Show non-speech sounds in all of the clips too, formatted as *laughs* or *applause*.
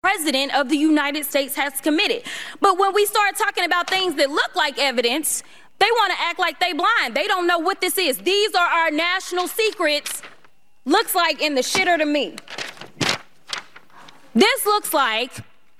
president of the United States has committed. But when we start talking about things that look like evidence, they want to act like they blind. They don't know what this is. These are our national secrets. Looks like in the shitter to me. This looks like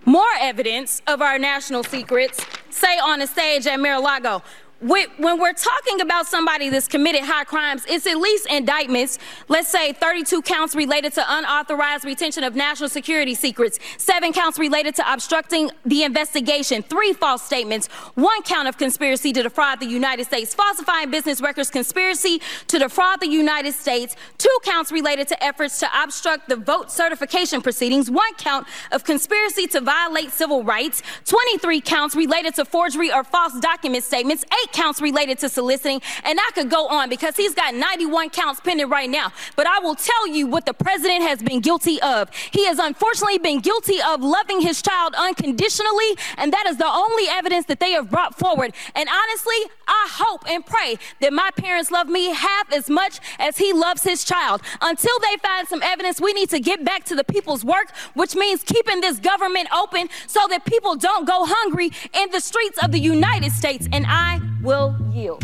more evidence of our national secrets, say on a stage at Mar-a-Lago when we're talking about somebody that's committed high crimes, it's at least indictments. Let's say 32 counts related to unauthorized retention of national security secrets, seven counts related to obstructing the investigation, three false statements, one count of conspiracy to defraud the United States, falsifying business records, conspiracy to defraud the United States, two counts related to efforts to obstruct the vote certification proceedings, one count of conspiracy to violate civil rights, 23 counts related to forgery or false document statements, eight counts related to soliciting, and I could go on because he's got 91 counts pending right now. But I will tell you what the president has been guilty of. He has unfortunately been guilty of loving his child unconditionally, and that is the only evidence that they have brought forward. And honestly, I hope and pray that my parents love me half as much as he loves his child. Until they find some evidence, we need to get back to the people's work, which means keeping this government open so that people don't go hungry in the streets of the United States. And I will yield.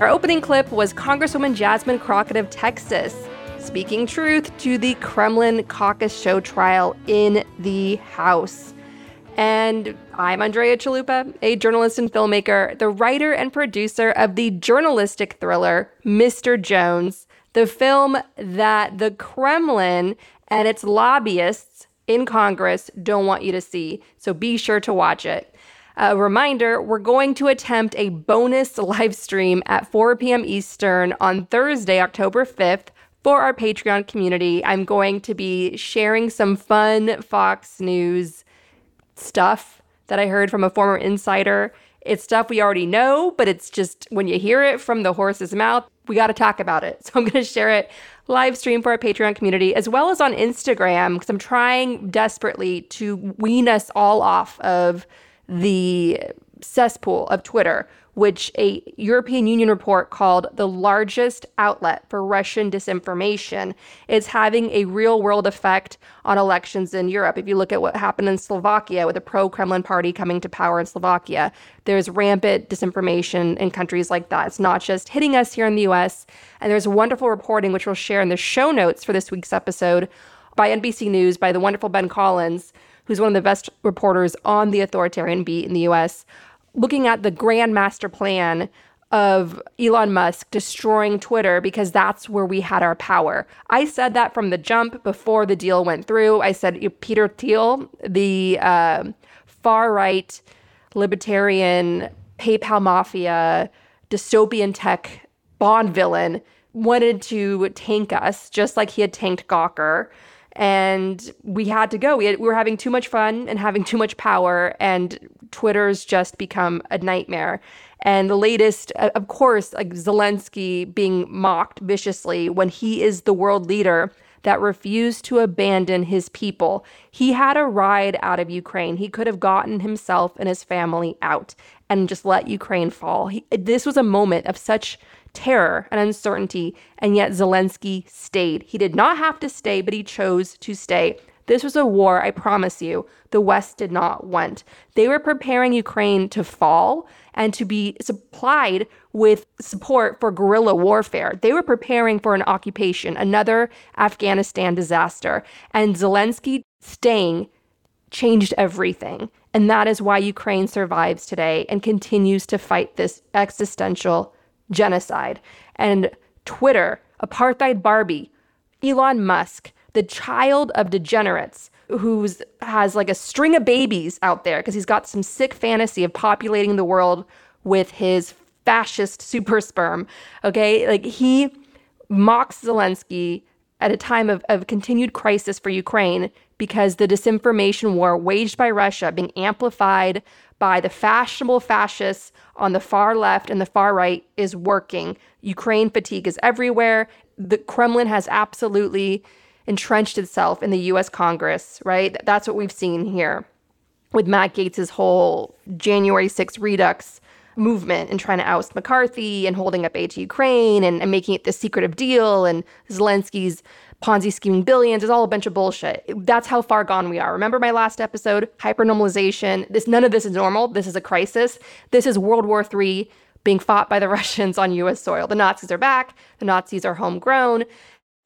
Our opening clip was Congresswoman Jasmine Crockett of Texas speaking truth to the Kremlin caucus show trial in the House. And I'm Andrea Chalupa, a journalist and filmmaker, the writer and producer of the journalistic thriller Mr. Jones, the film that the Kremlin and its lobbyists in Congress don't want you to see. So be sure to watch it. A reminder we're going to attempt a bonus *laughs* live stream at 4 p.m. Eastern on Thursday, October 5th. For our Patreon community, I'm going to be sharing some fun Fox News stuff that I heard from a former insider. It's stuff we already know, but it's just when you hear it from the horse's mouth, we got to talk about it. *laughs* So I'm going to share it live stream for our Patreon community as well as on Instagram because I'm trying desperately to wean us all off of the cesspool of Twitter which a European Union report called the largest outlet for Russian disinformation is having a real world effect on elections in Europe. If you look at what happened in Slovakia with a pro Kremlin party coming to power in Slovakia, there's rampant disinformation in countries like that. It's not just hitting us here in the US. And there's wonderful reporting, which we'll share in the show notes for this week's episode by NBC News by the wonderful Ben Collins, who's one of the best reporters on the authoritarian beat in the US looking at the grand master plan of Elon Musk destroying Twitter because that's where we had our power. I said that from the jump before the deal went through. I said Peter Thiel, the uh, far right libertarian PayPal mafia dystopian tech Bond villain, wanted to tank us just like he had tanked Gawker and we had to go. We, had, we were having too much fun and having too much power, and Twitter's just become a nightmare. And the latest, uh, of course, like Zelensky being mocked viciously when he is the world leader that refused to abandon his people. He had a ride out of Ukraine. He could have gotten himself and his family out and just let Ukraine fall. He, this was a moment of such terror and uncertainty, and yet Zelensky stayed. He did not have to stay, but he chose to stay. This was a war, I promise you, the West did not want. They were preparing Ukraine to fall and to be supplied with support for guerrilla warfare. They were preparing for an occupation, another Afghanistan disaster. And Zelensky staying changed everything. And that is why Ukraine survives today and continues to fight this existential genocide. And Twitter, apartheid Barbie, Elon Musk, the child of degenerates who has like a string of babies out there because he's got some sick fantasy of populating the world with his fascist super sperm. Okay. Like he mocks Zelensky at a time of, of continued crisis for Ukraine because the disinformation war waged by Russia, being amplified by the fashionable fascists on the far left and the far right, is working. Ukraine fatigue is everywhere. The Kremlin has absolutely entrenched itself in the US Congress, right? That's what we've seen here with Matt Gaetz's whole January 6th redux movement and trying to oust McCarthy and holding up aid to Ukraine and, and making it this secretive deal and Zelensky's Ponzi scheming billions. It's all a bunch of bullshit. That's how far gone we are. Remember my last episode? Hypernormalization. This none of this is normal. This is a crisis. This is World War III being fought by the *laughs* Russians on US soil. The Nazis are back. The Nazis are homegrown.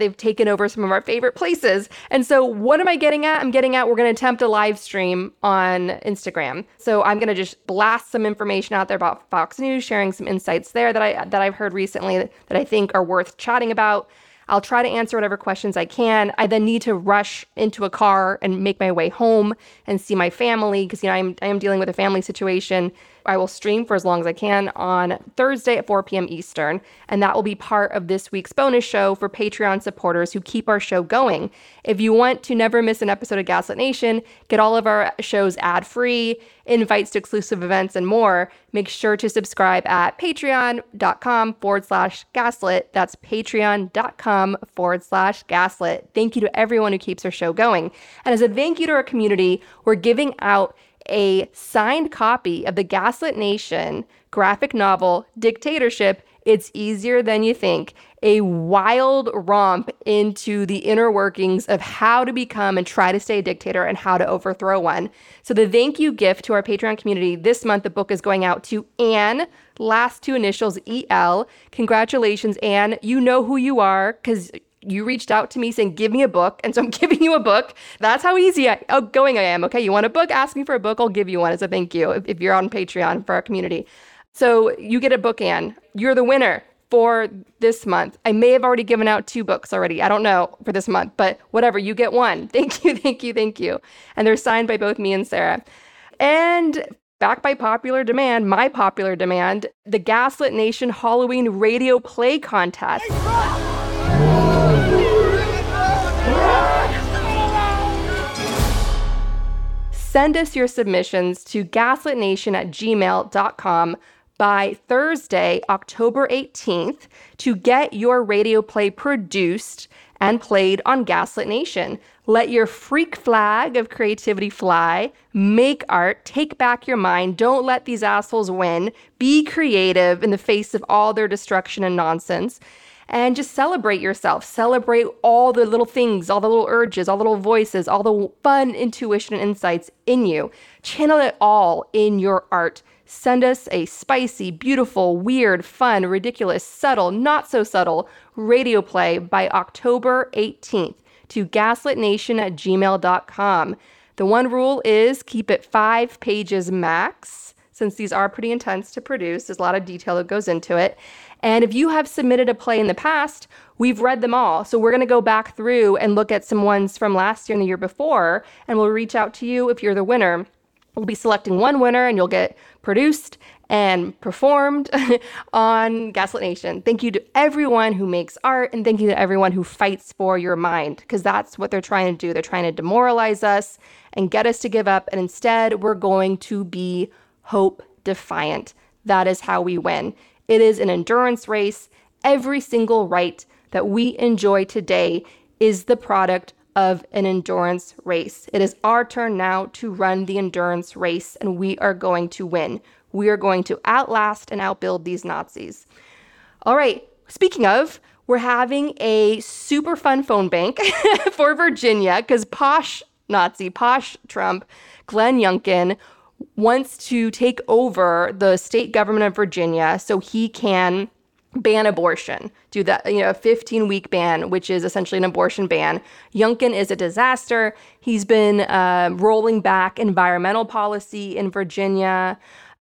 They've taken over some of our favorite places. And so, what am I getting at? I'm getting at we're going to attempt a live stream on Instagram. So, I'm going to just blast some information out there about Fox News, sharing some insights there that I that I've heard recently that I think are worth chatting about. I'll try to answer whatever questions I can. I then need to rush into a car and make my way home and see my family because you know I'm I am dealing with a family situation I will stream for as long as I can on Thursday at 4 p.m. Eastern, and that will be part of this week's bonus show for Patreon supporters who keep our show going. If you want to never miss an episode of Gaslit Nation, get all of our shows ad free, invites to exclusive events, and more, make sure to subscribe at patreon.com forward slash gaslit. That's patreon.com forward slash gaslit. Thank you to everyone who keeps our show going. And as a thank you to our community, we're giving out a signed copy of the Gaslit Nation graphic novel, Dictatorship It's Easier Than You Think, a wild romp into the inner workings of how to become and try to stay a dictator and how to overthrow one. So, the thank you gift to our Patreon community this month, the book is going out to Anne, last two initials EL. Congratulations, Anne. You know who you are because you reached out to me saying, Give me a book. And so I'm *laughs* giving you a book. That's how easy I, oh, outgoing I am. Okay. You want a book? Ask me for a book. I'll give you one as a thank you if, if you're on Patreon for our community. So you get a book, Anne. You're the winner for this month. I may have already given out two books already. I don't know for this month, but whatever. You get one. *laughs* Thank you. Thank you. Thank you. And they're signed by both me and Sarah. And back by popular demand, my popular demand, the Gaslit Nation Halloween radio play contest. Send us your submissions to gaslitnation at gmail.com by Thursday, October 18th, to get your radio play produced and played on Gaslit Nation. Let your freak flag of creativity fly. Make art. Take back your mind. Don't let these assholes win. Be creative in the face of all their destruction and nonsense and just celebrate yourself. Celebrate all the little things, all the little urges, all the little voices, all the fun intuition and insights in you. Channel it all in your art. Send us a spicy, beautiful, weird, fun, ridiculous, subtle, not so subtle radio play by October 18th to gaslitnation at gmail.com. The one rule is keep it five pages max, since these are pretty intense to produce. There's a lot of detail that goes into it. And if you have submitted a play in the past, we've read them all. So we're going to go back through and look at some ones from last year and the year before, and we'll reach out to you if you're the winner. We'll be selecting one winner and you'll get produced and performed *laughs* on Gaslit Nation. Thank you to everyone who makes art and thank you to everyone who fights for your mind because that's what they're trying to do. They're trying to demoralize us and get us to give up. And instead, we're going to be hope defiant. That is how we win. It is an endurance race. Every single right that we enjoy today is the product of an endurance race. It is our turn now to run the endurance race, and we are going to win. We are going to outlast and outbuild these Nazis. All right, speaking of, we're having a super fun phone bank *laughs* for Virginia because Posh Nazi posh Trump, Glenn Youngkin, wants to take over the state government of Virginia so he can ban abortion, do that, you know, a 15 week ban, which is essentially an abortion ban. Youngkin is a disaster. He's been uh, rolling back environmental policy in Virginia.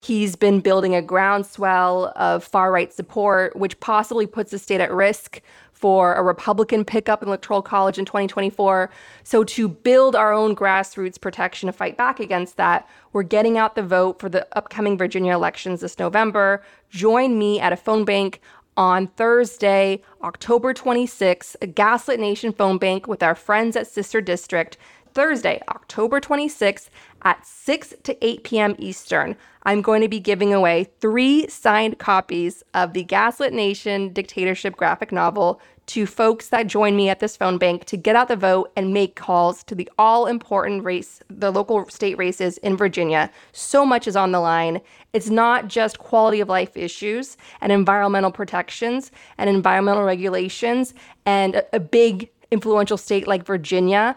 He's been building a groundswell of far right support, which possibly puts the state at risk for a Republican pickup in Electoral College in 2024. So, to build our own grassroots protection to fight back against that, we're getting out the vote for the upcoming Virginia elections this November. Join me at a phone bank on Thursday, October 26th, a Gaslit Nation phone bank with our friends at Sister District. Thursday, October 26th at 6 to 8 p.m. Eastern. I'm going to be giving away three signed copies of the Gaslit Nation dictatorship graphic novel to folks that join me at this phone bank to get out the vote and make calls to the all important race, the local state races in Virginia. So much is on the line. It's not just quality of life issues and environmental protections and environmental regulations and a, a big influential state like Virginia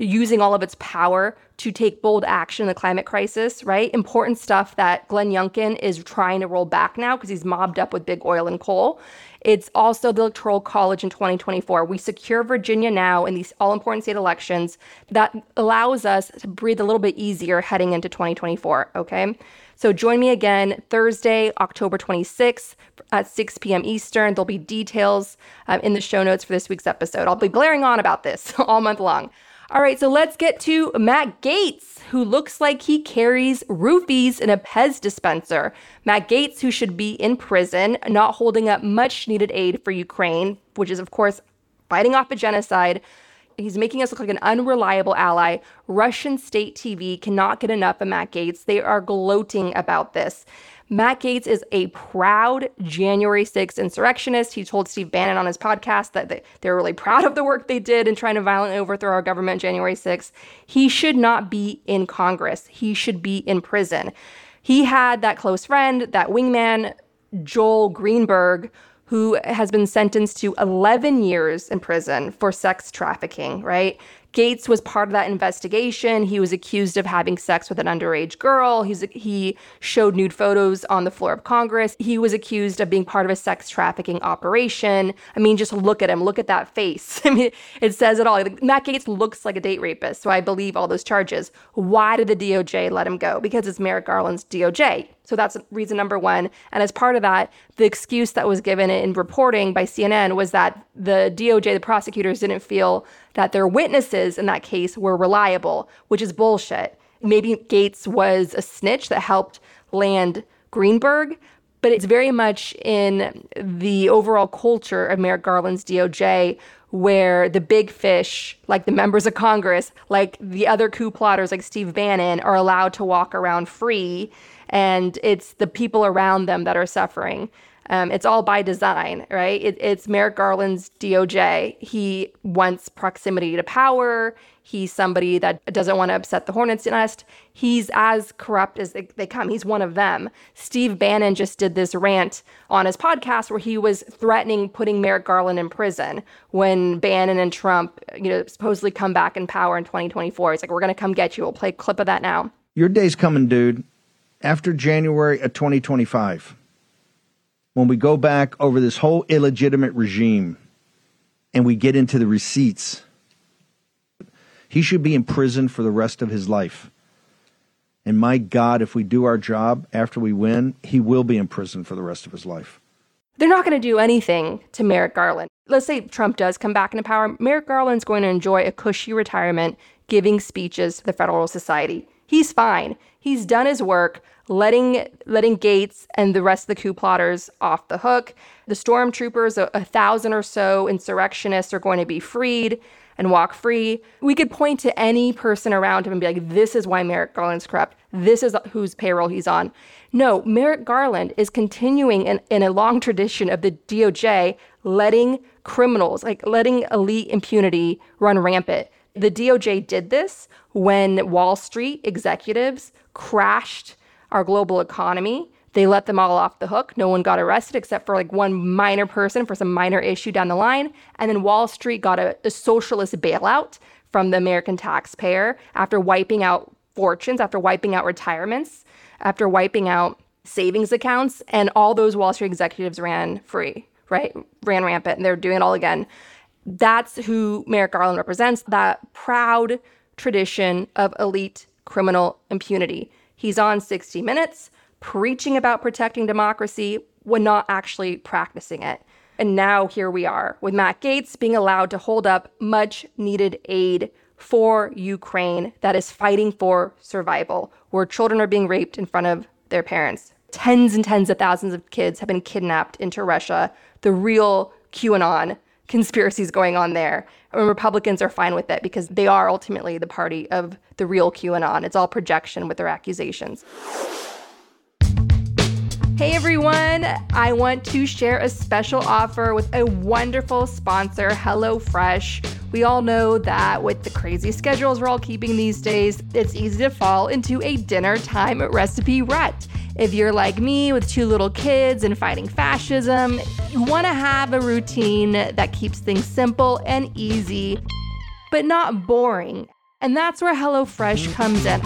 using all of its power to take bold action in the climate crisis, right? Important stuff that Glenn Youngkin is trying to roll back now because he's mobbed up with big oil and coal. It's also the Electoral College in 2024. We secure Virginia now in these all important state elections that allows us to breathe a little bit easier heading into 2024, okay? So join me again Thursday, October 26th at 6 p.m. Eastern. There'll be details um, in the show notes for this week's episode. I'll be blaring on about this *laughs* all month long. All right, so let's get to Matt Gaetz, who looks like he carries roofies in a Pez dispenser. Matt Gaetz, who should be in prison, not holding up much needed aid for Ukraine, which is, of course, fighting off a genocide. He's making us look like an unreliable ally. Russian state TV cannot get enough of Matt Gaetz. They are gloating about this. Matt Gaetz is a proud January 6th insurrectionist. He told Steve Bannon on his podcast that they, they're really proud of the work they did in trying to violently overthrow our government January 6th. He should not be in Congress. He should be in prison. He had that close friend, that wingman, Joel Greenberg, who has been sentenced to 11 years in prison for sex trafficking, right? Gaetz was part of that investigation. He was accused of having sex with an underage girl. He's, he showed nude photos on the floor of Congress. He was accused of being part of a sex trafficking operation. I mean, just look at him. Look at that face. *laughs* I mean, it says it all. Matt Gaetz looks like a date rapist, so I believe all those charges. Why did the DOJ let him go? Because it's Merrick Garland's DOJ. So that's reason number one. And as part of that, the excuse that was given in reporting by CNN was that the DOJ, the prosecutors, didn't feel that their witnesses in that case were reliable, which is bullshit. Maybe Gaetz was a snitch that helped land Greenberg, but it's very much in the overall culture of Merrick Garland's DOJ where the big fish, like the members of Congress, like the other coup plotters like Steve Bannon, are allowed to walk around free and it's the people around them that are suffering. Um, it's all by design, right? It, it's Merrick Garland's DOJ. He wants proximity to power. He's somebody that doesn't want to upset the hornet's nest. He's as corrupt as they, they come. He's one of them. Steve Bannon just did this rant on his podcast where he was threatening putting Merrick Garland in prison when Bannon and Trump, you know, supposedly come back in power in 2024. He's like, "We're going to come get you." We'll play a clip of that now. Your day's coming, dude after January of 2025, when we go back over this whole illegitimate regime and we get into the receipts, he should be in prison for the rest of his life. And my God, if we do our job after we win, he will be in prison for the rest of his life. They're not going to do anything to Merrick Garland. Let's say Trump does come back into power. Merrick Garland's going to enjoy a cushy retirement giving speeches to the Federal Society. He's fine. He's done his work, letting letting Gaetz and the rest of the coup plotters off the hook. The stormtroopers, a, a thousand or so insurrectionists, are going to be freed and walk free. We could point to any person around him and be like, this is why Merrick Garland's corrupt. This is whose payroll he's on. No, Merrick Garland is continuing in, in a long tradition of the DOJ letting criminals, like letting elite impunity run rampant. The DOJ did this when Wall Street executives crashed our global economy. They let them all off the hook. No one got arrested except for like one minor person for some minor issue down the line. And then Wall Street got a, a socialist bailout from the American taxpayer after wiping out fortunes, after wiping out retirements, after wiping out savings accounts, and all those Wall Street executives ran free, right? Ran rampant, and they're doing it all again. That's who Merrick Garland represents that proud tradition of elite criminal impunity. He's on 60 Minutes preaching about protecting democracy when not actually practicing it. And now here we are with Matt Gaetz being allowed to hold up much needed aid for Ukraine that is fighting for survival, where children are being raped in front of their parents. Tens and tens of thousands of kids have been kidnapped into Russia. The real QAnon conspiracies going on there. And Republicans are fine with it because they are ultimately the party of the real QAnon. It's all projection with their accusations. Hey everyone, I want to share a special offer with a wonderful sponsor, HelloFresh. We all know that with the crazy schedules we're all keeping these days, it's easy to fall into a dinner time recipe rut. If you're like me with two little kids and fighting fascism, you want to have a routine that keeps things simple and easy, but not boring. And that's where HelloFresh comes in.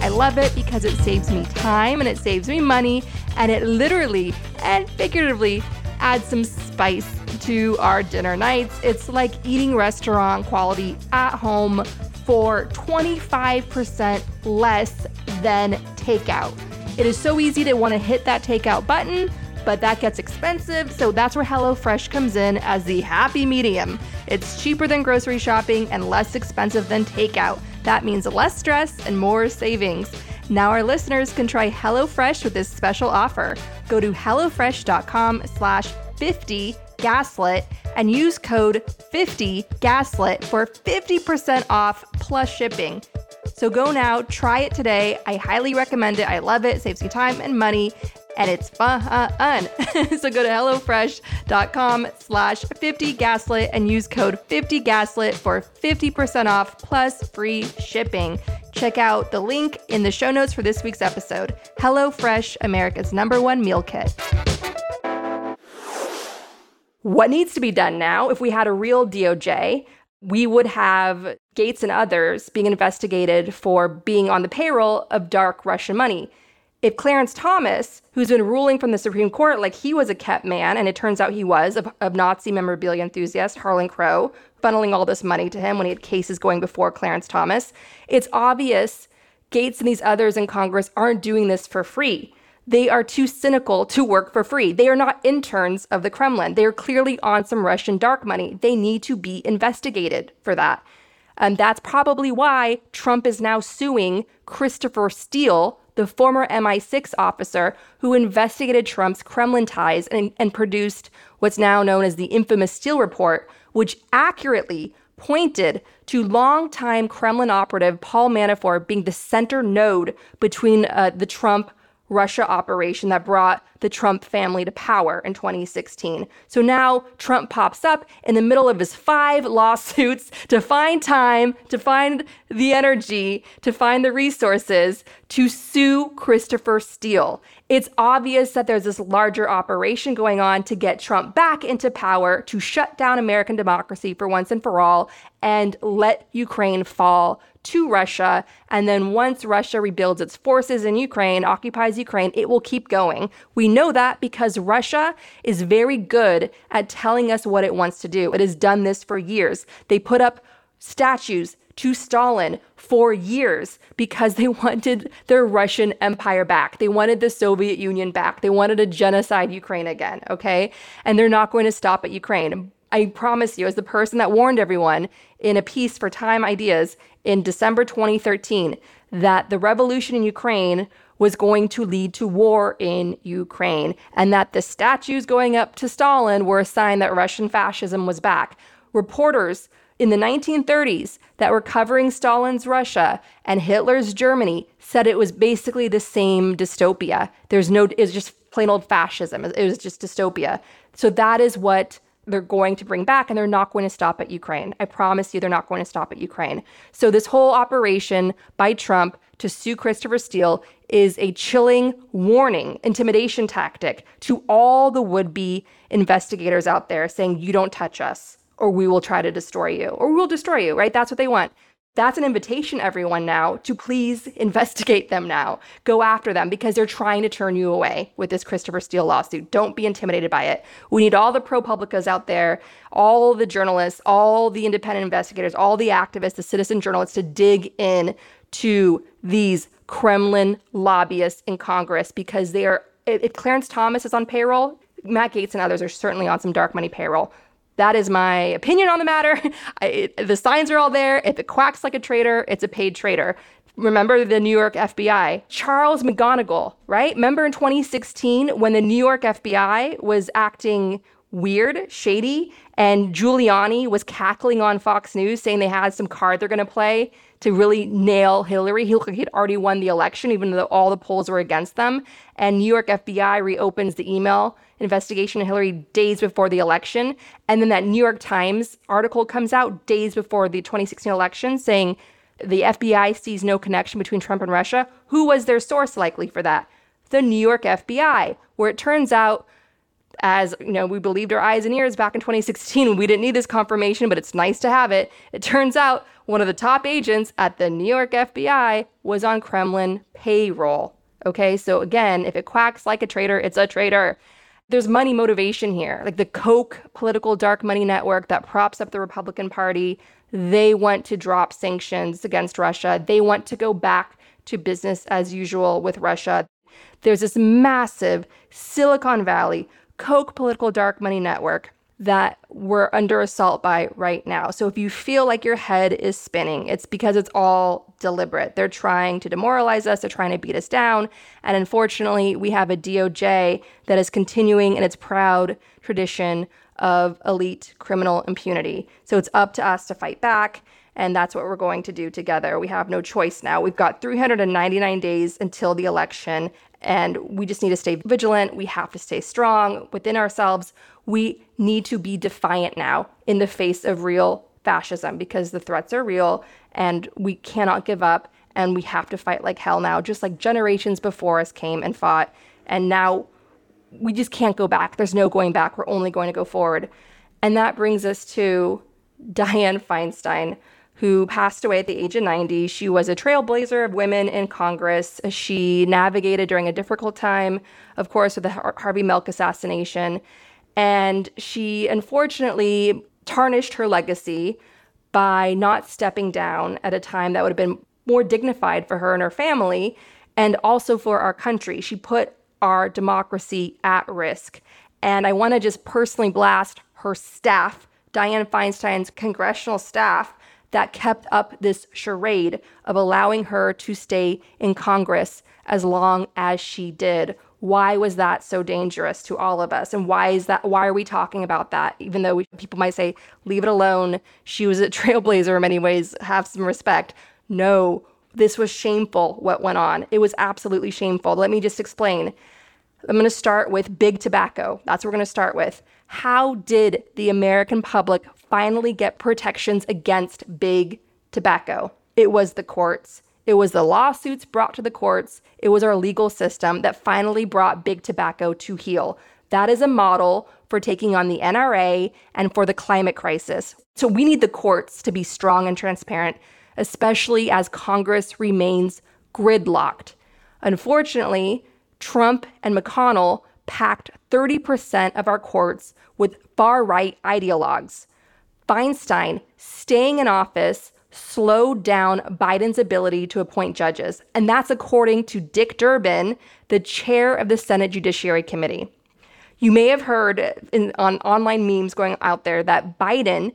I love it because it saves me time and it saves me money, and it literally and figuratively adds some spice to our dinner nights. It's like eating restaurant quality at home for 25% less than takeout. It is so easy to want to hit that takeout button, but that gets expensive, so that's where HelloFresh comes in as the happy medium. It's cheaper than grocery shopping and less expensive than takeout. That means less stress and more savings. Now our listeners can try HelloFresh with this special offer. Go to HelloFresh.com slash 50 gaslit and use code 50 gaslit for 50% off plus shipping. So go now, try it today. I highly recommend it. I love it. Saves you time and money and it's fun. *laughs* so go to HelloFresh.com slash 50gaslit and use code 50gaslit for 50% off plus free shipping. Check out the link in the show notes for this week's episode. HelloFresh, America's number one meal kit. What needs to be done now? If we had a real DOJ, we would have Gaetz and others being investigated for being on the payroll of dark Russian money if Clarence Thomas, who's been ruling from the Supreme Court like he was a kept man, and it turns out he was, of, of Nazi memorabilia enthusiast Harlan Crow, funneling all this money to him when he had cases going before Clarence Thomas, it's obvious Gaetz and these others in Congress aren't doing this for free. They are too cynical to work for free. They are not interns of the Kremlin. They are clearly on some Russian dark money. They need to be investigated for that. And that's probably why Trump is now suing Christopher Steele, the former MI6 officer who investigated Trump's Kremlin ties and, and produced what's now known as the infamous Steele Report, which accurately pointed to longtime Kremlin operative Paul Manafort being the center node between uh, the Trump Russia operation that brought the Trump family to power in 2016. So now Trump pops up in the middle of his five lawsuits *laughs* to find time, to find the energy, to find the resources to sue Christopher Steele. It's obvious that there's this larger operation going on to get Trump back into power, to shut down American democracy for once and for all, and let Ukraine fall to Russia. And then once Russia rebuilds its forces in Ukraine, occupies Ukraine, it will keep going. We know that because Russia is very good at telling us what it wants to do. It has done this for years. They put up statues to Stalin for years because they *laughs* wanted their Russian empire back. They wanted the Soviet Union back. They wanted to genocide Ukraine again, okay? And they're not going to stop at Ukraine. I promise you, as the person that warned everyone in a piece for Time Ideas in December 2013, that the revolution in Ukraine was going to lead to war in Ukraine, and that the statues going up to Stalin were a sign that Russian fascism was back. Reporters in the 1930s that were covering Stalin's Russia and Hitler's Germany said it was basically the same dystopia. There's no, it's just plain old fascism. It was just dystopia. So that is what they're going to bring back and they're not going to stop at Ukraine. I promise you, they're not going to stop at Ukraine. So, this whole operation by Trump to sue Christopher Steele is a chilling warning, intimidation tactic to all the would be investigators out there saying, You don't touch us. or we will try to destroy you, or we will destroy you, right? That's what they want. That's an invitation, everyone, now to please investigate them now. Go after them because they're trying to turn you away with this Christopher Steele lawsuit. Don't be intimidated by it. We need all the ProPublicas out there, all the journalists, all the independent investigators, all the activists, the citizen journalists to dig in to these Kremlin lobbyists in Congress because they are. If Clarence Thomas is on payroll, Matt Gaetz and others are certainly on some dark money payroll. That is my opinion on the matter. *laughs* I, the signs are all there. If it quacks like a traitor, it's a paid traitor. Remember the New York FBI? Charles McGonigal, right? Remember in 2016 when the New York FBI was acting weird, shady, and Giuliani was cackling on Fox News saying they had some card they're going to play to really nail Hillary. He looked like he'd already won the election, even though all the polls were against them. And New York FBI reopens the email investigation of Hillary days before the election. And then that New York Times article comes out days before the 2016 election saying the FBI sees no connection between Trump and Russia. Who was their source likely for that? The New York FBI, where it turns out as you know we believed our eyes and ears back in 2016 we didn't need this confirmation but it's nice to have it it turns out one of the top agents at the new york fbi was on kremlin payroll okay so again if it quacks like a traitor it's a traitor there's money motivation here. Like the Koch political dark money network that props up the Republican Party, they want to drop sanctions against Russia. They want to go back to business as usual with Russia. There's this massive Silicon Valley Koch political dark money network that we're under assault by right now. So if you feel like your head is spinning, it's because it's all deliberate. They're trying to demoralize us, they're trying to beat us down. And unfortunately, we have a DOJ that is continuing in its proud tradition of elite criminal impunity. So it's up to us to fight back. And that's what we're going to do together. We have no choice now. We've got 399 days until the election, and we just need to stay vigilant. We have to stay strong within ourselves we need to be defiant now in the face of real fascism because the threats are real and we cannot give up and we have to fight like hell now, just like generations before us came and fought. And now we just can't go back. There's no going back. We're only going to go forward. And that brings us to *laughs* Dianne Feinstein, who passed away at the age of 90. She was a trailblazer of women in Congress. She navigated during a difficult time, of course, with the Harvey Milk assassination. And she unfortunately tarnished her legacy by not stepping down at a time that would have been more dignified for her and her family and also for our country. She put our democracy at risk. And I want to just personally blast her staff, Dianne Feinstein's congressional staff, that kept up this charade of allowing her to stay in Congress as long as she did. Why was that so dangerous to all of us? And why is that why are we talking about that? Even though we, people might say leave it alone. She was a *laughs* trailblazer in many ways. Have some respect. No this was shameful what went on. It was absolutely shameful. Let me just explain. I'm going to start with big tobacco. That's what we're going to start with. How did the american public finally get protections against big tobacco it was the courts it was the lawsuits brought to the courts, it was our legal system that finally brought big tobacco to heel. That is a model for taking on the NRA and for the climate crisis. So we need the courts to be strong and transparent, especially as Congress remains gridlocked. Unfortunately, Trump and McConnell packed 30% of our courts with far right ideologues. Feinstein, staying in office, slowed down Biden's ability to appoint judges. And that's according to Dick Durbin, the chair of the Senate Judiciary Committee. You may have heard in, on online memes going out there that Biden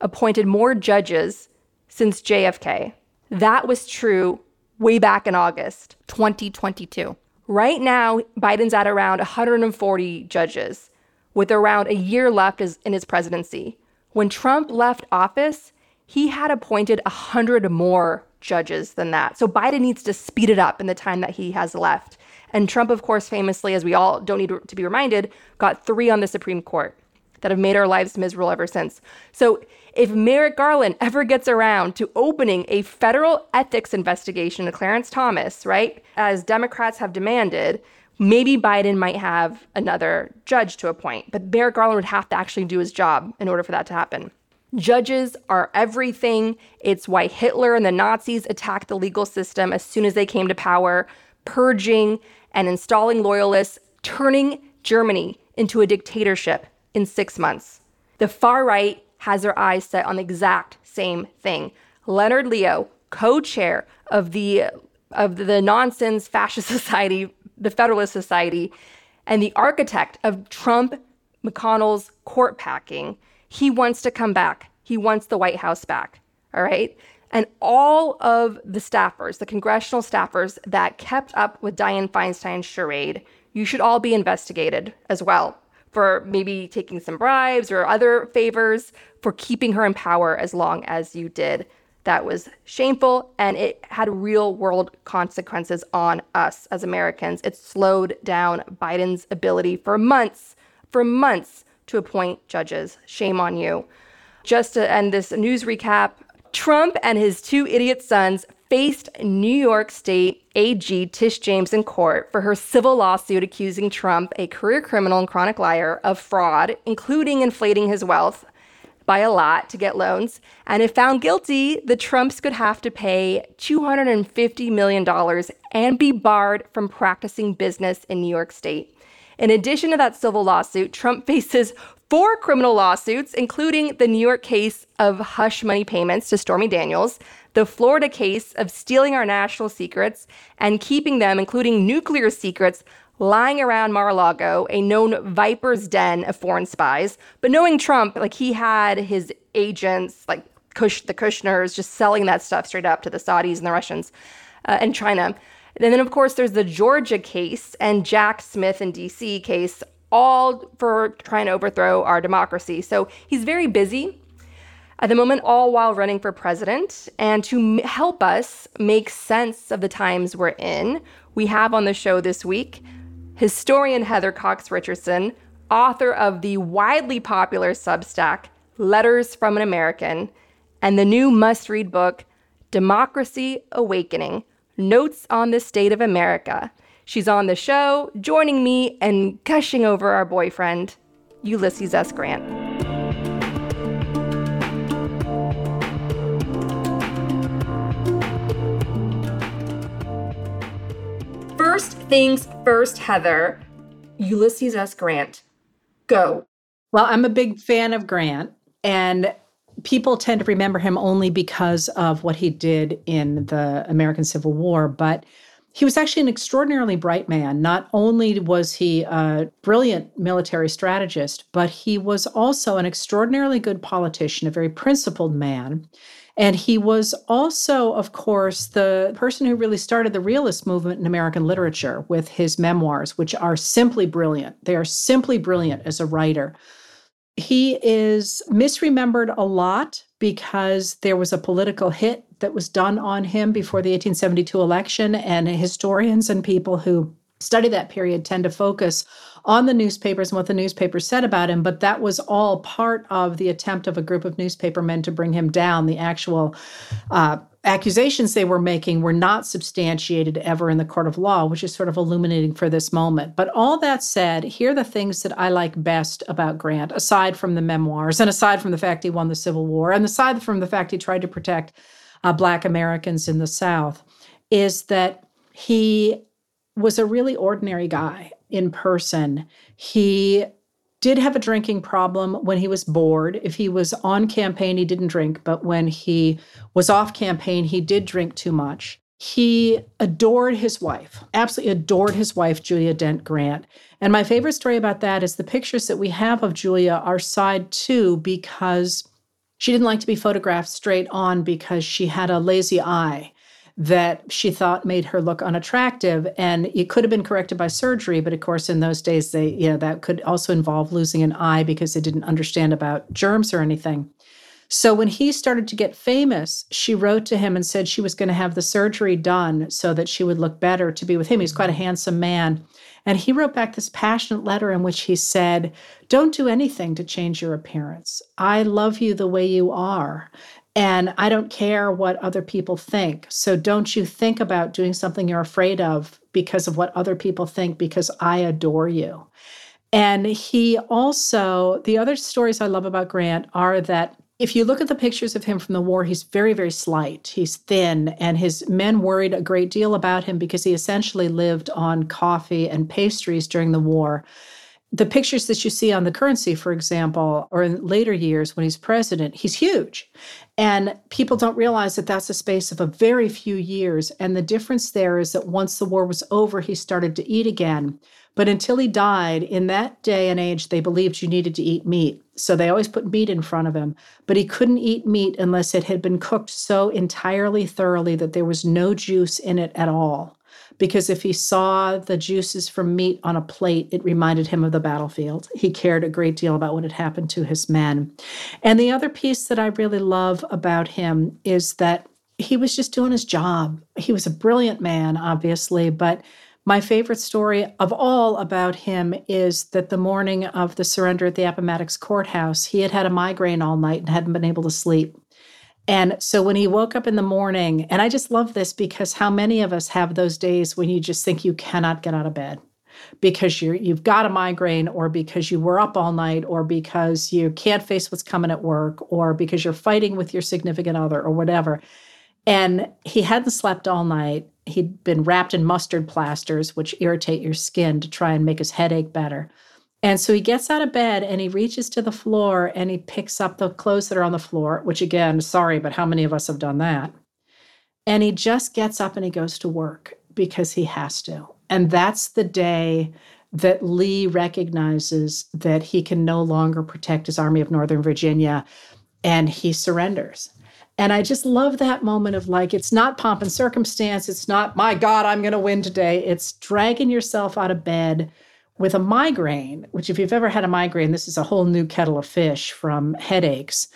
appointed more judges since JFK. That was true way back in August 2022. Right now, Biden's at around 140 judges, with around a year left in his presidency. When Trump left office, he had appointed 100 more judges than that. So Biden needs to speed it up in the time that he has left. And Trump, of course, famously, as we all don't need to be reminded, got three on the Supreme Court that have made our lives miserable ever since. So if Merrick Garland ever gets around to opening a federal ethics investigation to Clarence Thomas, right, as Democrats have demanded, Maybe Biden might have another judge to appoint, but Merrick Garland would have to actually do his job in order for that to happen. Judges are everything. It's why Hitler and the Nazis attacked the legal system as soon as they came to power, purging and installing loyalists, turning Germany into a dictatorship in six months. The far right has their eyes set on the exact same thing. Leonard Leo, co-chair of the of the nonsense fascist *laughs* society, the Federalist Society, and the architect of Trump McConnell's court packing, he wants to come back. He wants the White House back. All right. And all of the staffers, the congressional staffers that kept up with Dianne Feinstein's charade, you should all be investigated as well for maybe taking some bribes or other favors for keeping her in power as long as you did. That was shameful and it had real world consequences on us as Americans. It slowed down Biden's ability for months, for months to appoint judges. Shame on you. Just to end this news recap Trump and his two idiot sons faced New York State AG Tish James in court for her civil lawsuit accusing Trump, a career criminal and chronic liar, of fraud, including inflating his wealth by a lot to get loans. And if found guilty, the Trumps could have to pay $250 million and be barred from practicing business in New York State. In addition to that civil lawsuit, Trump *laughs* faces four criminal lawsuits, including the New York case of hush money payments to Stormy Daniels, the Florida case of stealing our national secrets and keeping them, including nuclear secrets, lying around Mar-a-Lago, a known viper's den of foreign spies. But knowing Trump, like he had his agents, like Kush, the Kushners, just selling that stuff straight up to the Saudis and the Russians uh, and China. And then, of course, there's the Georgia case and Jack Smith and DC case, all for trying to overthrow our democracy. So he's very busy at the moment, all while running for president. And to help us make sense of the times we're in, we have on the show this week historian Heather Cox Richardson, author of the widely popular Substack, Letters from an American, and the new must read book, Democracy Awakening Notes on the State of America. She's on the show, joining me and gushing over our boyfriend, Ulysses S. Grant. Things first, Heather, Ulysses S. Grant. Go. Well, I'm a big fan of Grant, and people tend to remember him only because of what he did in the American Civil War, but he was actually an extraordinarily bright man. Not only was he a brilliant military strategist, but he was also an extraordinarily good politician, a very principled man. And he was also, of course, the person who really started the realist movement in American literature with his memoirs, which are simply brilliant. They are simply brilliant as a writer. He is misremembered a lot because there was a political hit that was done on him before the 1872 election, and historians and people who study that period tend to focus on the newspapers and what the newspapers said about him, but that was all part of the attempt of a group of newspapermen to bring him down. The actual uh, accusations they were making were not substantiated ever in the court of law, which is sort of illuminating for this moment. But all that said, here are the things that I like best about Grant, aside from the memoirs and aside from the fact he won the Civil War and aside from the fact he tried to protect uh, Black Americans in the South, is that he was a really ordinary guy in person. He did have a drinking problem when he was bored. If he was on campaign, he didn't drink, but when he was off campaign, he did drink too much. He adored his wife, absolutely adored his wife, Julia Dent Grant. And my favorite story about that is the pictures that we have of Julia are side two because she didn't like to be photographed straight on because she had a lazy eye that she thought made her look unattractive. And it could have been corrected by surgery but of course in those days they you know that could also involve losing an eye because they didn't understand about germs or anything. So when he started to get famous she wrote to him and said she was going to have the surgery done so that she would look better to be with him. He's quite a handsome man. And he wrote back this passionate letter in which he said don't do anything to change your appearance. I love you the way you are And I don't care what other people think. So don't you think about doing something you're afraid of because of what other people think, because I adore you. And he also, the other stories I love about Grant are that if you look at the pictures of him from the war, he's very, very slight. He's thin, and his men worried a great deal about him because he essentially lived on coffee and pastries during the war. The pictures that you see on the currency, for example, or in later years when he's president, he's huge. And people don't realize that that's a space of a very few years. And the difference there is that once the war was over, he started to eat again. But until he died, in that day and age, they believed you needed to eat meat. So they always put meat in front of him. But he couldn't eat meat unless it had been cooked so entirely thoroughly that there was no juice in it at all. Because if he saw the juices from meat on a plate, it reminded him of the battlefield. He cared a great deal about what had happened to his men. And the other piece that I really love about him is that he was just doing his job. He was a brilliant man, obviously, but my favorite story of all about him is that the morning of the surrender at the Appomattox courthouse, he had had a migraine all night and hadn't been able to sleep. And so when he woke up in the morning, and I just love this because how many of us have those days when you just think you cannot get out of bed because you're you've got a migraine or because you were up all night or because you can't face what's coming at work or because you're fighting with your significant other or whatever. And he hadn't slept all night he'd been wrapped in mustard plasters, which irritate your skin to try and make his headache better. And so he gets out of bed and he reaches to the floor and he picks up the clothes that are on the floor, which again, sorry, but how many of us have done that? And he just gets up and he goes to work because he has to. And that's the day that Lee recognizes that he can no longer protect his Army of Northern Virginia and he surrenders. And I just love that moment of like, it's not pomp and circumstance. It's not, my God, I'm going to win today. It's dragging yourself out of bed with a migraine, which, if you've ever had a migraine, this is a whole new kettle of fish from headaches.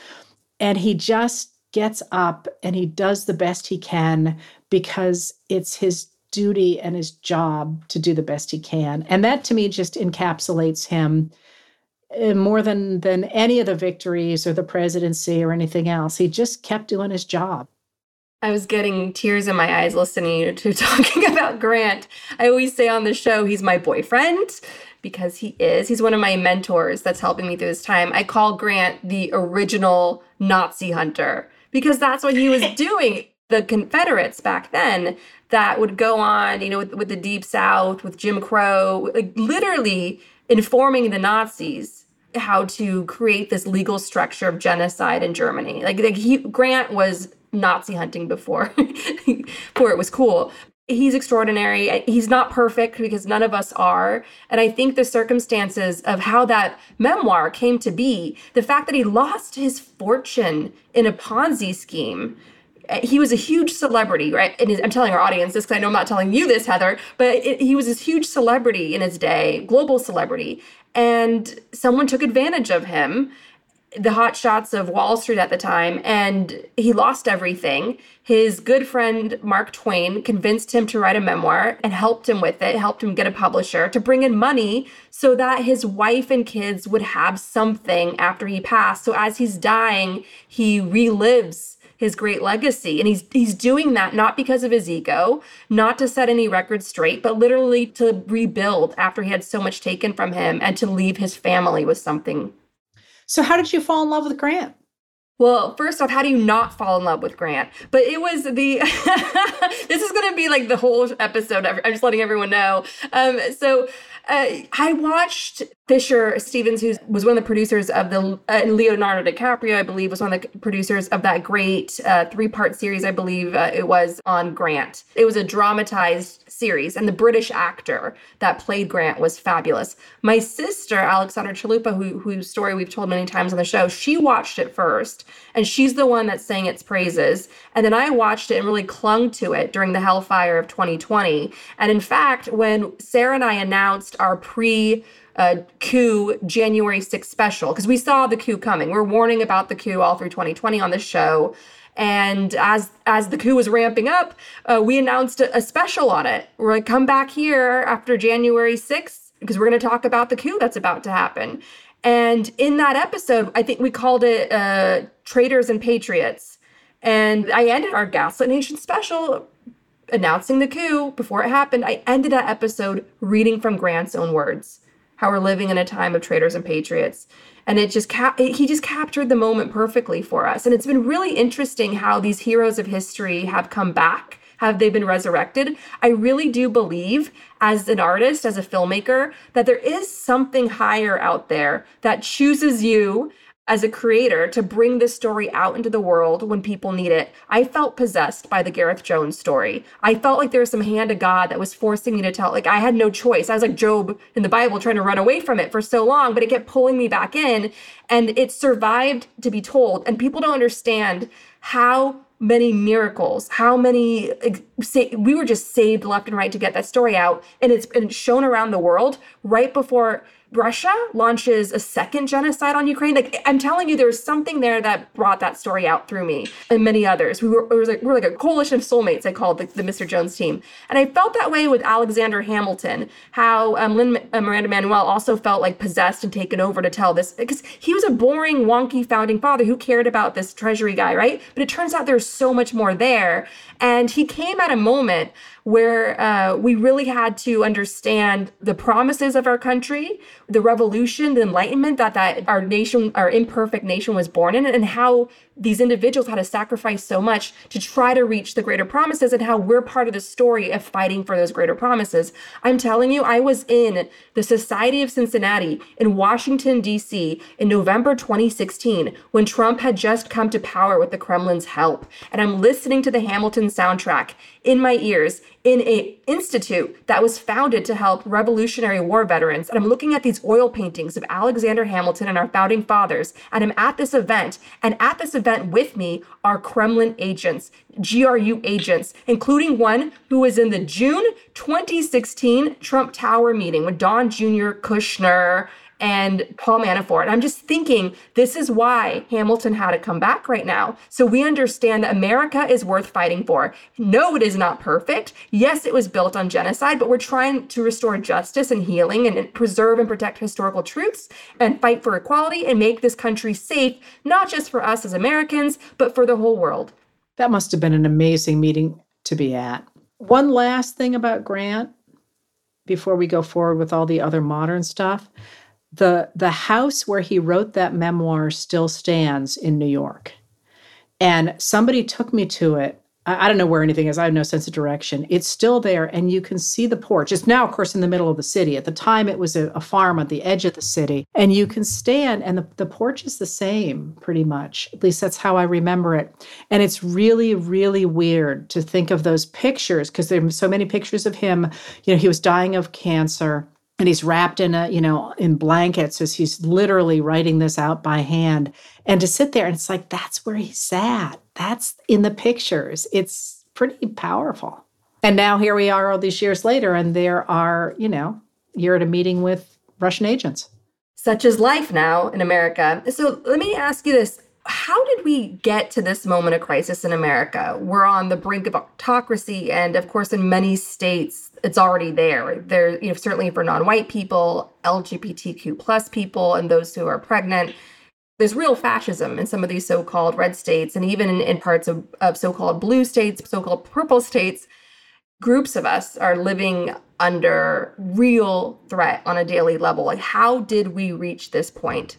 And he just gets up and he does the best he can because it's his duty and his job to do the best he can. And that to me just encapsulates him uh, more than than any of the victories or the presidency or anything else. He just kept doing his job. I was getting tears in my eyes listening to *laughs* talking about Grant. I always say on the show he's my boyfriend because he is. He's one of my mentors that's helping me through this time. I call Grant the original Nazi hunter because that's what he was *laughs* doing. The Confederates back then that would go on, you know, with, with the Deep South, with Jim Crow, like literally informing the Nazis how to create this legal structure of genocide in Germany. Like, like he, Grant was Nazi hunting before, *laughs* before it was cool. He's extraordinary. He's not perfect because none of us are. And I think the circumstances of how that memoir came to be, the fact that he lost his fortune in a Ponzi scheme, eh, he was a huge celebrity, right? And I'm telling our audience this because I know I'm not telling you this, Heather, but it, he was this huge celebrity in his day, global celebrity and someone took advantage of him the hot shots of Wall Street at the time, and he lost everything. His good friend Mark Twain convinced him to write a memoir and helped him with it, helped him get a publisher to bring in money so that his wife and kids would have something after he passed. So as he's dying, he relives his great legacy. And he's he's doing that not because of his ego, not to set any records straight, but literally to rebuild after he had so much taken from him and to leave his family with something. So how did you fall in love with Grant? Well, first off, how do you not fall in love with Grant? But it was the. *laughs* this is going to be like the whole episode. I'm just letting everyone know. Um, so uh, I watched Fisher Stevens, who was one of the producers of the uh, Leonardo DiCaprio, I believe, was one of the producers of that great uh, three part series, I believe uh, it was on Grant. It was a dramatized series, and the British actor that played Grant was fabulous. My sister, Alexandra Chalupa, who, whose story we've told many times on the show, she watched it first, and she's the one that sang its praises. And then I watched it and really clung to it during the hellfire of 2020. And in fact, when Sarah and I announced our pre uh, coup January 6th special because we saw the coup coming. We we're warning about the coup all through 2020 on this show. And as as the coup was ramping up, uh, we announced a, a, special on it. We're like, come back here after January 6th because we're going to talk about the coup that's about to happen. And in that episode, I think we called it uh, Traitors and Patriots And I ended our Gaslit Nation special announcing the coup before it happened. I ended that episode reading from Grant's own words how we're living in a time of traitors and patriots and it just cap- he just captured the moment perfectly for us. And it's been really interesting how these heroes of history have come back. Have they been resurrected? I really do believe as an artist as a filmmaker that there is something higher out there that chooses you as a creator to bring this story out into the world when people need it. I felt possessed by the Gareth Jones story. I felt like there was some hand of God that was forcing me to tell. Like I had no choice. I was like Job in the Bible trying to run away from it for so long, but it kept pulling me back in and it survived to be told. And people don't understand how many miracles, how many we were just saved left and right to get that story out and it's been shown around the world right before Russia launches a second genocide on Ukraine. Like I'm telling you, there was something there that brought that story out through me and many others. We were, was like we are like a coalition of soulmates. I called the, the, Mr. Jones team, and I felt that way with Alexander Hamilton. How um, Lin uh, Miranda Manuel also felt like possessed and taken over to tell this because he was a boring, wonky founding father who cared about this treasury guy, right? But it turns out there's so much more there, and he came at a moment where uh, we really had to understand the promises of our country, the revolution, the enlightenment that, that our nation, our imperfect nation was born in, and how these individuals had to sacrifice so much to try to reach the greater promises and how we're part of the story of fighting for those greater promises. I'm telling you, I was in the Society of Cincinnati in Washington, D.C. in November 2016 when Trump had just come to power with the Kremlin's help. And I'm listening to the Hamilton soundtrack in my ears in a institute that was founded to help Revolutionary War veterans. And I'm looking at these oil paintings of Alexander Hamilton and our founding fathers. And I'm at this event. And at this event with me are Kremlin agents, GRU agents, including one who was in the June 2016 Trump Tower meeting with Don Jr., Kushner, and Paul Manafort. I'm just thinking this is why Hamilton had to come back right now. So we understand that America is worth fighting for. No, it is not perfect. Yes, it was built on genocide, but we're trying to restore justice and healing and preserve and protect historical truths and fight for equality and make this country safe, not just for us as Americans, but for the whole world. That must have been an amazing meeting to be at. One last thing about Grant before we go forward with all the other modern stuff the the house where he wrote that memoir still stands in New York. And somebody took me to it. I, I, don't know where anything is. I have no sense of direction. It's still there, and you can see the porch. It's now, of course, in the middle of the city. At the time, it was a, a farm at the edge of the city. And you can stand, and the, the porch is the same pretty much. At least that's how I remember it. And it's really, really weird to think of those pictures because there are so many pictures of him. You know, he was dying of cancer and he's wrapped in a you know in blankets as he's literally writing this out by hand. And to sit there and it's like that's where he sat. That's in the pictures. It's pretty powerful. And now here we are all these years later and there are you know you're at a meeting with russian agents. Such is life now in america. So let me ask you this. How did we get to this moment of crisis in America? We're on the brink of autocracy, and of course, in many states, it's already there. There, you know, certainly for non-white people, LGBTQ plus people, and those who are pregnant. There's real fascism in some of these so-called red states, and even in, in parts of, of so-called blue states, so-called purple states. Groups of us are living under real threat on a daily level. Like, how did we reach this point?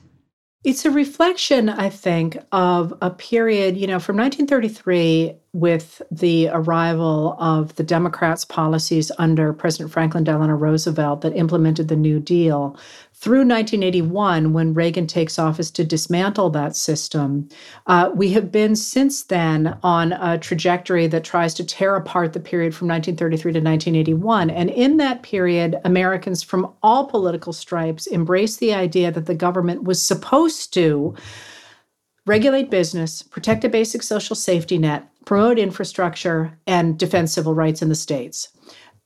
It's a reflection, I think, of a period, you know, from 1933 with the arrival of the Democrats' policies under President Franklin Delano Roosevelt that implemented the New Deal through 1981, when Reagan takes office to dismantle that system, uh, we have been since then on a trajectory that tries to tear apart the period from 1933 to 1981. And in that period, Americans from all political stripes embraced the idea that the government was supposed to regulate business, protect a basic social safety net, promote infrastructure, and defend civil rights in the states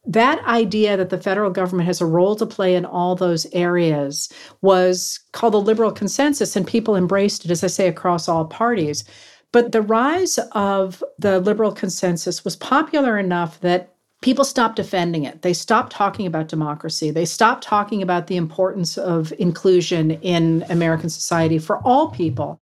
that idea that the federal government has a role to play in all those areas was called the liberal consensus, and people embraced it, as I say, across all parties. But the rise of the liberal consensus was popular enough that people stopped defending it. They stopped talking about democracy. They stopped talking about the importance of inclusion in American society for all people.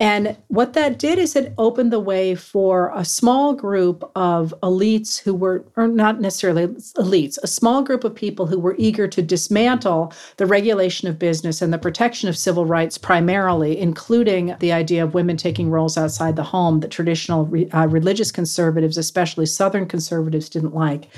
And what that did is it opened the way for a small group of elites who were, or not necessarily elites, a small group of people who were eager to dismantle the regulation of business and the protection of civil rights primarily, including the idea of women taking roles outside the home that traditional uh, religious conservatives, especially Southern conservatives, didn't like.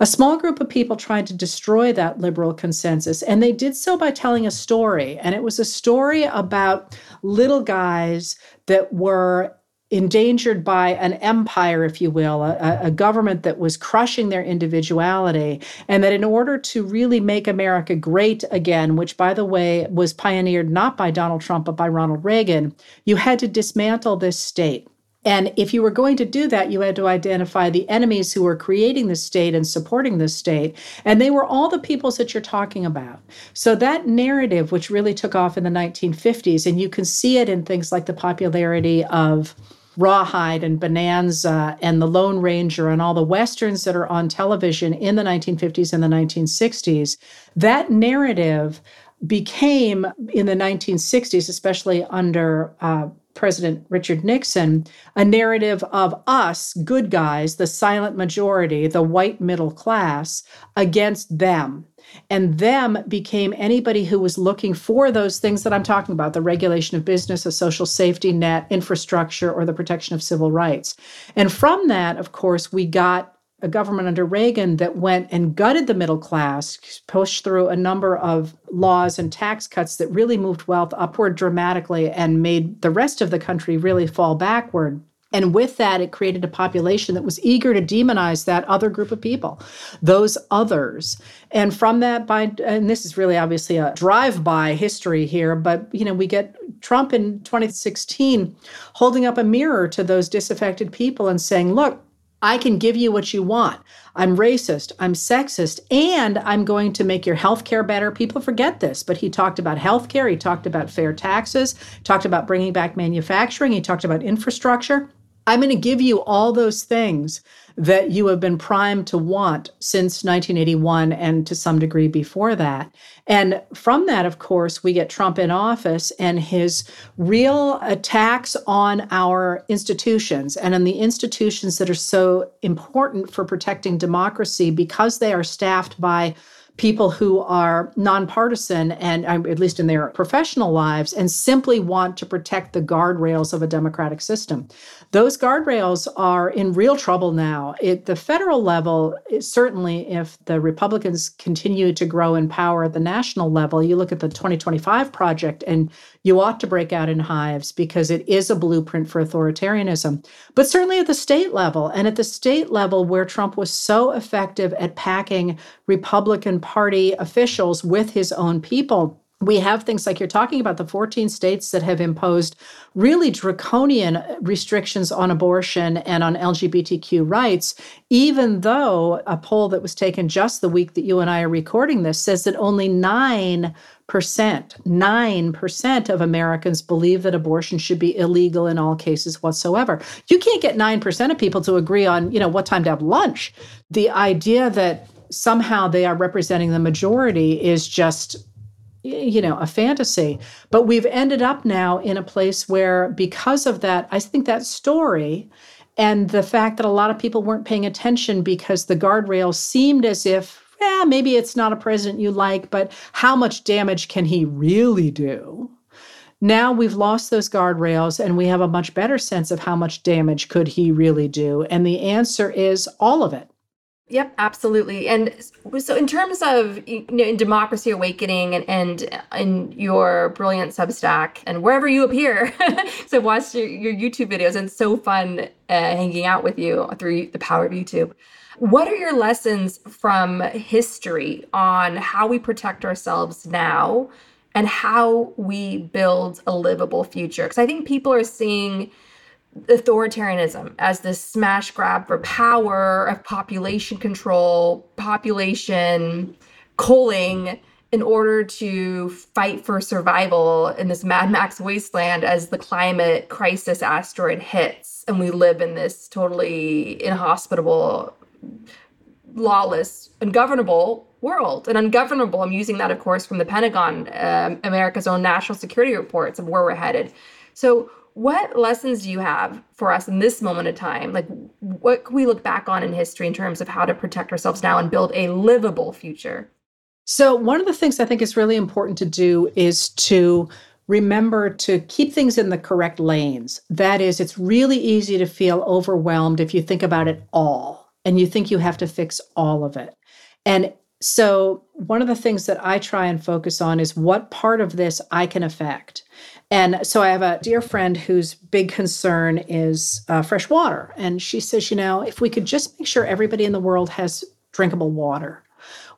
A small group of people tried to destroy that liberal consensus, and they did so by telling a story. And it was a story about little guys that were endangered by an empire, if you will, a, a, government that was crushing their individuality. And that in order to really make America great again, which, by the way, was pioneered not by Donald Trump, but by Ronald Reagan, you had to dismantle this state. And if you were going to do that, you had to identify the enemies who were creating the state and supporting the state. And they were all the peoples that you're talking about. So that narrative, which really took off in the 1950s, and you can see it in things like the popularity of Rawhide and Bonanza and The Lone Ranger and all the Westerns that are on television in the 1950s and the 1960s, that narrative became in the 1960s, especially under uh, President Richard Nixon a narrative of us, good guys, the silent majority, the white middle class, against them. And them became anybody who was looking for those things that I'm talking about the regulation of business, a social safety net, infrastructure, or the protection of civil rights. And from that, of course, we got a government under Reagan that went and gutted the middle class, pushed through a number of laws and tax cuts that really moved wealth upward dramatically and made the rest of the country really fall backward. And with that, it created a population that was eager to demonize that other group of people, those others. And from that, by and this is really obviously a drive-by history here, but you know, we get Trump in 2016 holding up a mirror to those disaffected people and saying, "Look, I can give you what you want. I'm racist, I'm sexist, and I'm going to make your health care better. People forget this, but he talked about health care, he talked about fair taxes, talked about bringing back manufacturing, he talked about infrastructure. I'm going to give you all those things that you have been primed to want since 1981 and to some degree before that. And from that, of course, we get Trump in office and his real attacks on our institutions and on the institutions that are so important for protecting democracy because they are staffed by people who are nonpartisan and um, at least in their professional lives and simply want to protect the guardrails of a democratic system. Those guardrails are in real trouble now. At the federal level, certainly if the Republicans continue to grow in power at the national level, you look at the 2025 project and you ought to break out in hives because it is a blueprint for authoritarianism. But certainly at the state level, and at the state level where Trump was so effective at packing Republican Party officials with his own people, we have things like you're talking about the 14 states that have imposed really draconian restrictions on abortion and on LGBTQ rights, even though a poll that was taken just the week that you and I are recording this says that only 9 percent, 9% of Americans believe that abortion should be illegal in all cases whatsoever. You can't get 9% of people to agree on, you know, what time to have lunch. The idea that somehow they are representing the majority is just you know a fantasy. But we've ended up now in a place where because of that i think that story and the fact that a lot of people weren't paying attention because the guardrail seemed as if yeah maybe it's not a president you like but how much damage can he really do? Now we've lost those guardrails and we have a much better sense of how much damage could he really do. And the answer is all of it Yep, absolutely. And so, in terms of you know, in Democracy Awakening and, and in your brilliant Substack and wherever you appear, *laughs* so I've watched your, your YouTube videos and it's so fun uh, hanging out with you through the power of YouTube. What are your lessons from history on how we protect ourselves now and how we build a livable future? Because I think people are seeing authoritarianism as this smash grab for power of population control, population culling in order to fight for survival in this Mad Max wasteland as the climate crisis asteroid hits and we live in this totally inhospitable, lawless, ungovernable world. And ungovernable, I'm using that, of course, from the Pentagon, um, America's own national security reports of where we're headed. So, What lessons do you have for us in this moment of time? Like, what can we look back on in history in terms of how to protect ourselves now and build a livable future? So, one of the things I think is really important to do is to remember to keep things in the correct lanes. That is, it's really easy to feel overwhelmed if you think about it all and you think you have to fix all of it. And so, one of the things that I try and focus on is what part of this I can affect. And so, I have a dear friend whose big concern is uh, fresh water. And she says, you know, if we could just make sure everybody in the world has drinkable water,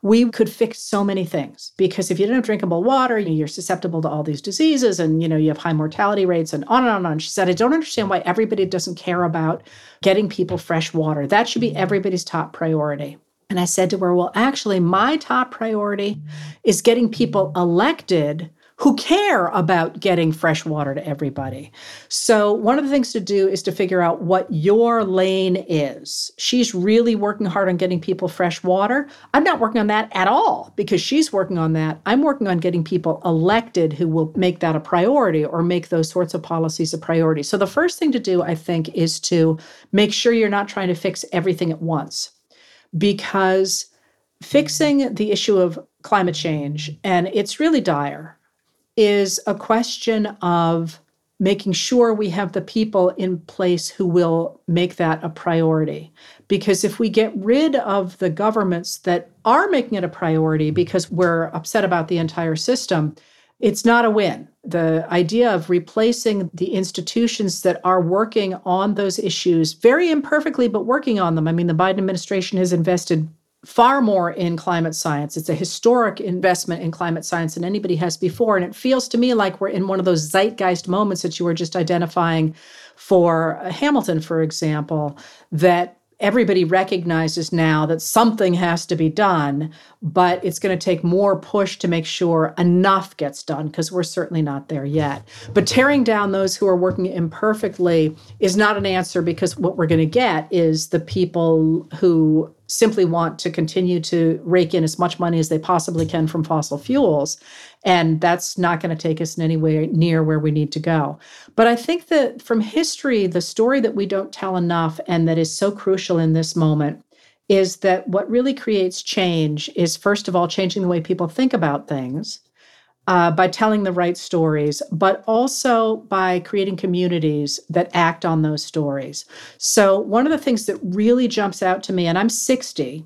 we could fix so many things. Because if you don't have drinkable water you're susceptible to all these diseases and you know you have high mortality rates and on and on and on. She said i don't understand why everybody doesn't care about getting people fresh water. That should be everybody's top priority. And I said to her, Well, actually, my top priority is getting people elected who care about getting fresh water to everybody. So, one of the things to do is to figure out what your lane is. She's really working hard on getting people fresh water. I'm not working on that at all because she's working on that. I'm working on getting people elected who will make that a priority or make those sorts of policies a priority. So, the first thing to do, I think, is to make sure you're not trying to fix everything at once because fixing the issue of climate change, and it's really dire, is a question of making sure we have the people in place who will make that a priority. Because if we get rid of the governments that are making it a priority because we're upset about the entire system, it's not a win. The idea of replacing the institutions that are working on those issues very imperfectly, but working on them. I mean, the Biden administration has invested far more in climate science. It's a historic investment in climate science than anybody has before. And it feels to me like we're in one of those zeitgeist moments that you were just identifying for uh, Hamilton, for example, that everybody recognizes now that something has to be done, but it's going to take more push to make sure enough gets done because we're certainly not there yet. But tearing down those who are working imperfectly is not an answer because what we're going to get is the people who simply want to continue to rake in as much money as they possibly can from fossil fuels. And that's not going to take us in any way near where we need to go. But I think that from history, the story that we don't tell enough and that is so crucial in this moment is that what really creates change is, first of all, changing the way people think about things uh, by telling the right stories, but also by creating communities that act on those stories. So, one of the things that really jumps out to me, and I'm 60,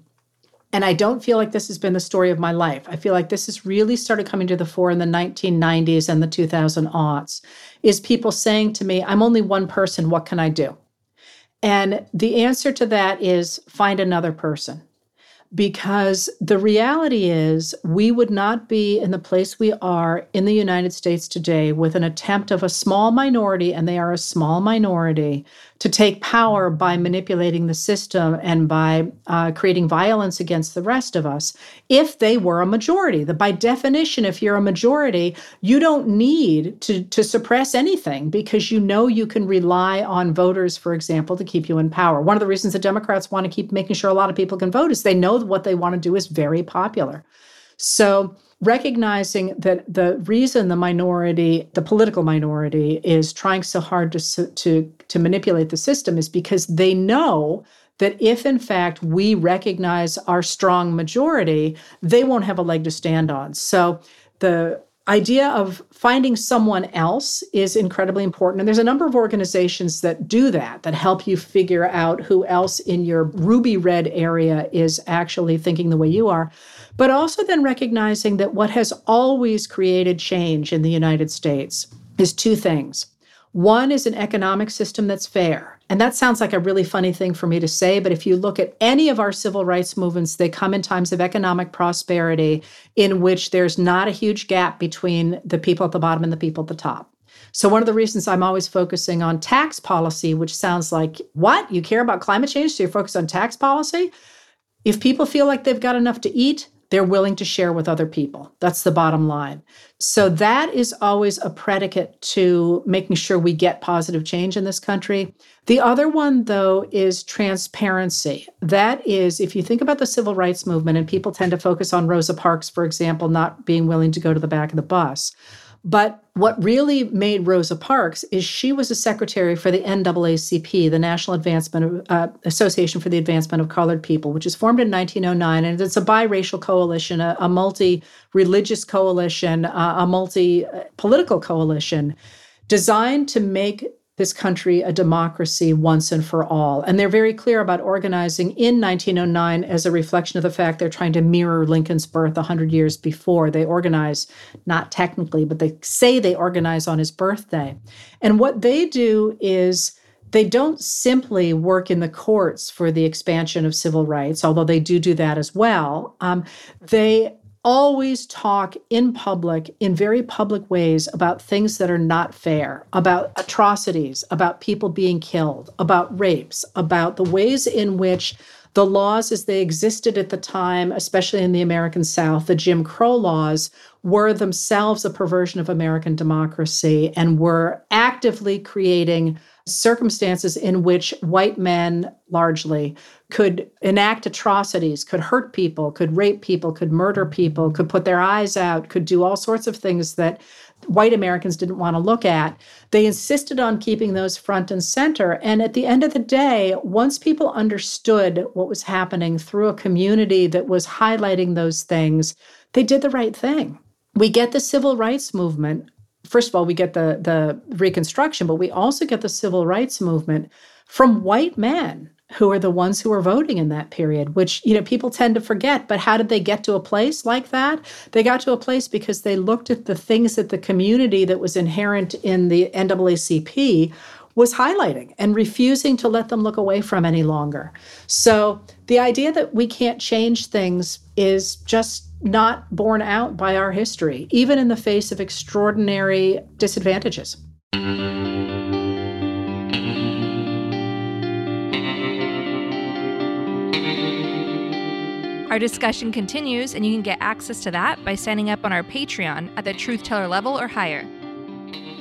and I don't feel like this has been the story of my life. I feel like this has really started coming to the fore in the 1990s and the 2000 aughts, is people saying to me, I'm only one person, what can I do? And the answer to that is find another person because the reality is we would not be in the place we are in the United States today with an attempt of a small minority, and they are a small minority, to take power by manipulating the system and by uh, creating violence against the rest of us if they were a majority. By definition, if you're a majority, you don't need to, to suppress anything because you know you can rely on voters, for example, to keep you in power. One of the reasons the Democrats want to keep making sure a lot of people can vote is they know what they want to do is very popular. So recognizing that the reason the minority, the political minority, is trying so hard to, to, to manipulate the system is because they know that if in fact we recognize our strong majority, they won't have a leg to stand on. So the idea of finding someone else is incredibly important. And there's a number of organizations that do that, that help you figure out who else in your ruby red area is actually thinking the way you are. But also then recognizing that what has always created change in the United States is two things. One is an economic system that's fair. And that sounds like a really funny thing for me to say, but if you look at any of our civil rights movements, they come in times of economic prosperity in which there's not a huge gap between the people at the bottom and the people at the top. So, one of the reasons I'm always focusing on tax policy, which sounds like, what? You care about climate change? So you're focused on tax policy? If people feel like they've got enough to eat, they're willing to share with other people. That's the bottom line. So that is always a predicate to making sure we get positive change in this country. The other one, though, is transparency. That is, if you think about the civil rights movement, and people tend to focus on Rosa Parks, for example, not being willing to go to the back of the bus. But what really made Rosa Parks is she was a secretary for the NAACP, the National Advancement uh, Association for the Advancement of Colored People, which is formed in 1909, and it's a biracial coalition, a, a multi-religious coalition, uh, a multi-political coalition designed to make this country a democracy once and for all. And they're very clear about organizing in 1909 as a reflection of the fact they're trying to mirror Lincoln's birth 100 years before. They organize, not technically, but they say they organize on his birthday. And what they do is they don't simply work in the courts for the expansion of civil rights, although they do do that as well. Um, they always talk in public, in very public ways, about things that are not fair, about atrocities, about people being killed, about rapes, about the ways in which the laws as they existed at the time, especially in the American South, the Jim Crow laws, were themselves a perversion of American democracy and were actively creating circumstances in which white men largely could enact atrocities, could hurt people, could rape people, could murder people, could put their eyes out, could do all sorts of things that white Americans didn't want to look at. They insisted on keeping those front and center. And at the end of the day, once people understood what was happening through a community that was highlighting those things, they did the right thing. We get the civil rights movement first of all, we get the the Reconstruction, but we also get the civil rights movement from white men who are the ones who are voting in that period, which you know people tend to forget. But how did they get to a place like that? They got to a place because they looked at the things that the community that was inherent in the NAACP was highlighting and refusing to let them look away from any longer. So the idea that we can't change things is just not borne out by our history, even in the face of extraordinary disadvantages. Our discussion continues, and you can get access to that by signing up on our Patreon at the Truth Teller level or higher.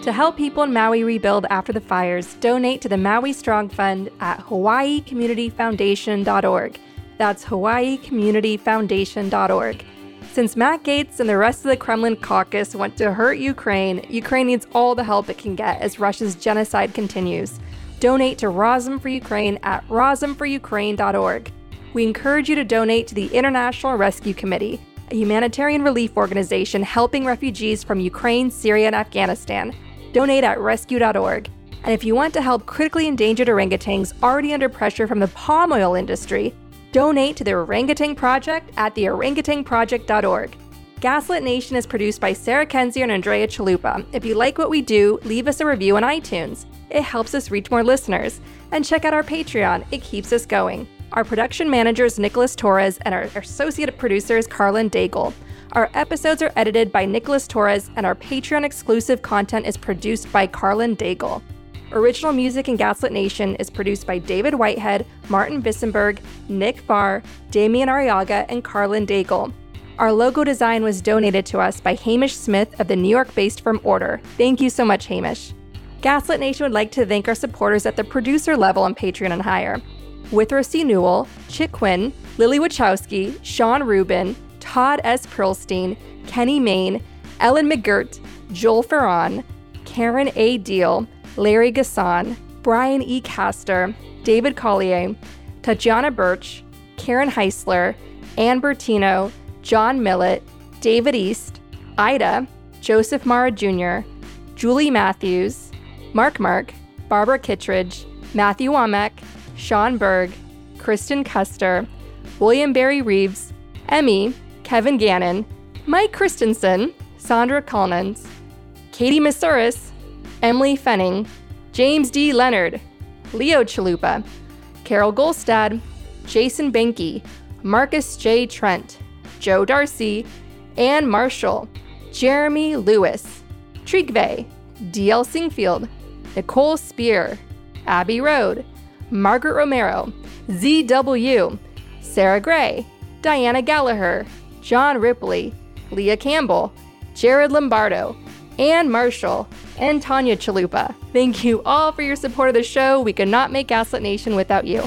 To help people in Maui rebuild after the fires, donate to the Maui Strong Fund at hawaiicommunityfoundation.org. That's hawaiicommunityfoundation.org. Since Matt Gaetz and the rest of the Kremlin caucus want to hurt Ukraine, Ukraine needs all the help it can get as Russia's genocide continues. Donate to Razom for Ukraine at razomforukraine.org. We encourage you to donate to the International Rescue Committee, a humanitarian relief organization helping refugees from Ukraine, Syria, and Afghanistan donate at rescue.org. And if you want to help critically endangered orangutans already under pressure from the palm oil industry, donate to the Orangutan Project at theorangutanproject.org. Gaslit Nation is produced by Sarah Kendzior and Andrea Chalupa. If you like what we do, leave us a review on iTunes. It helps us reach more listeners. And check out our Patreon, it keeps us going. Our production manager is Nicholas Torres, and our associate producer is Carlin Daigle. Our episodes are edited by Nicholas Torres, and our Patreon exclusive content is produced by Carlin Daigle. Original music in Gaslit Nation is produced by David Whitehead, Martin Vissenberg, Nick Barr, Damian Arriaga, and Carlin Daigle. Our logo design was donated to us by Hamish Smith of the New York based firm Order. Thank you so much, Hamish. Gaslit Nation would like to thank our supporters at the producer level on Patreon and higher. Withrow C. Newell, Chick Quinn, Lily Wachowski, Sean Rubin, Todd S. Perlstein, Kenny Main, Ellen McGirt, Joel Ferron, Karen A. Deal, Larry Gasson, Brian E. Castor, David Collier, Tatiana Birch, Karen Heisler, Ann Bertino, John Millett, David East, Ida, Joseph Mara Jr., Julie Matthews, Mark Mark, Barbara Kittredge, Matthew Womack, Sean Berg, Kristen Custer, William Barry Reeves, Emmy, Kevin Gannon, Mike Christensen, Sandra Collins, Katie Masuris, Emily Fenning, James D. Leonard, Leo Chalupa, Carol Golstad, Jason Benke, Marcus J. Trent, Joe Darcy, Ann Marshall, Jeremy Lewis, Trigve, D.L. Singfield, Nicole Spear, Abby Road, Margaret Romero, ZW, Sarah Gray, Diana Gallagher, John Ripley, Leah Campbell, Jared Lombardo, Ann Marshall, and Tanya Chalupa. Thank you all for your support of the show. We could not make Gaslit Nation without you.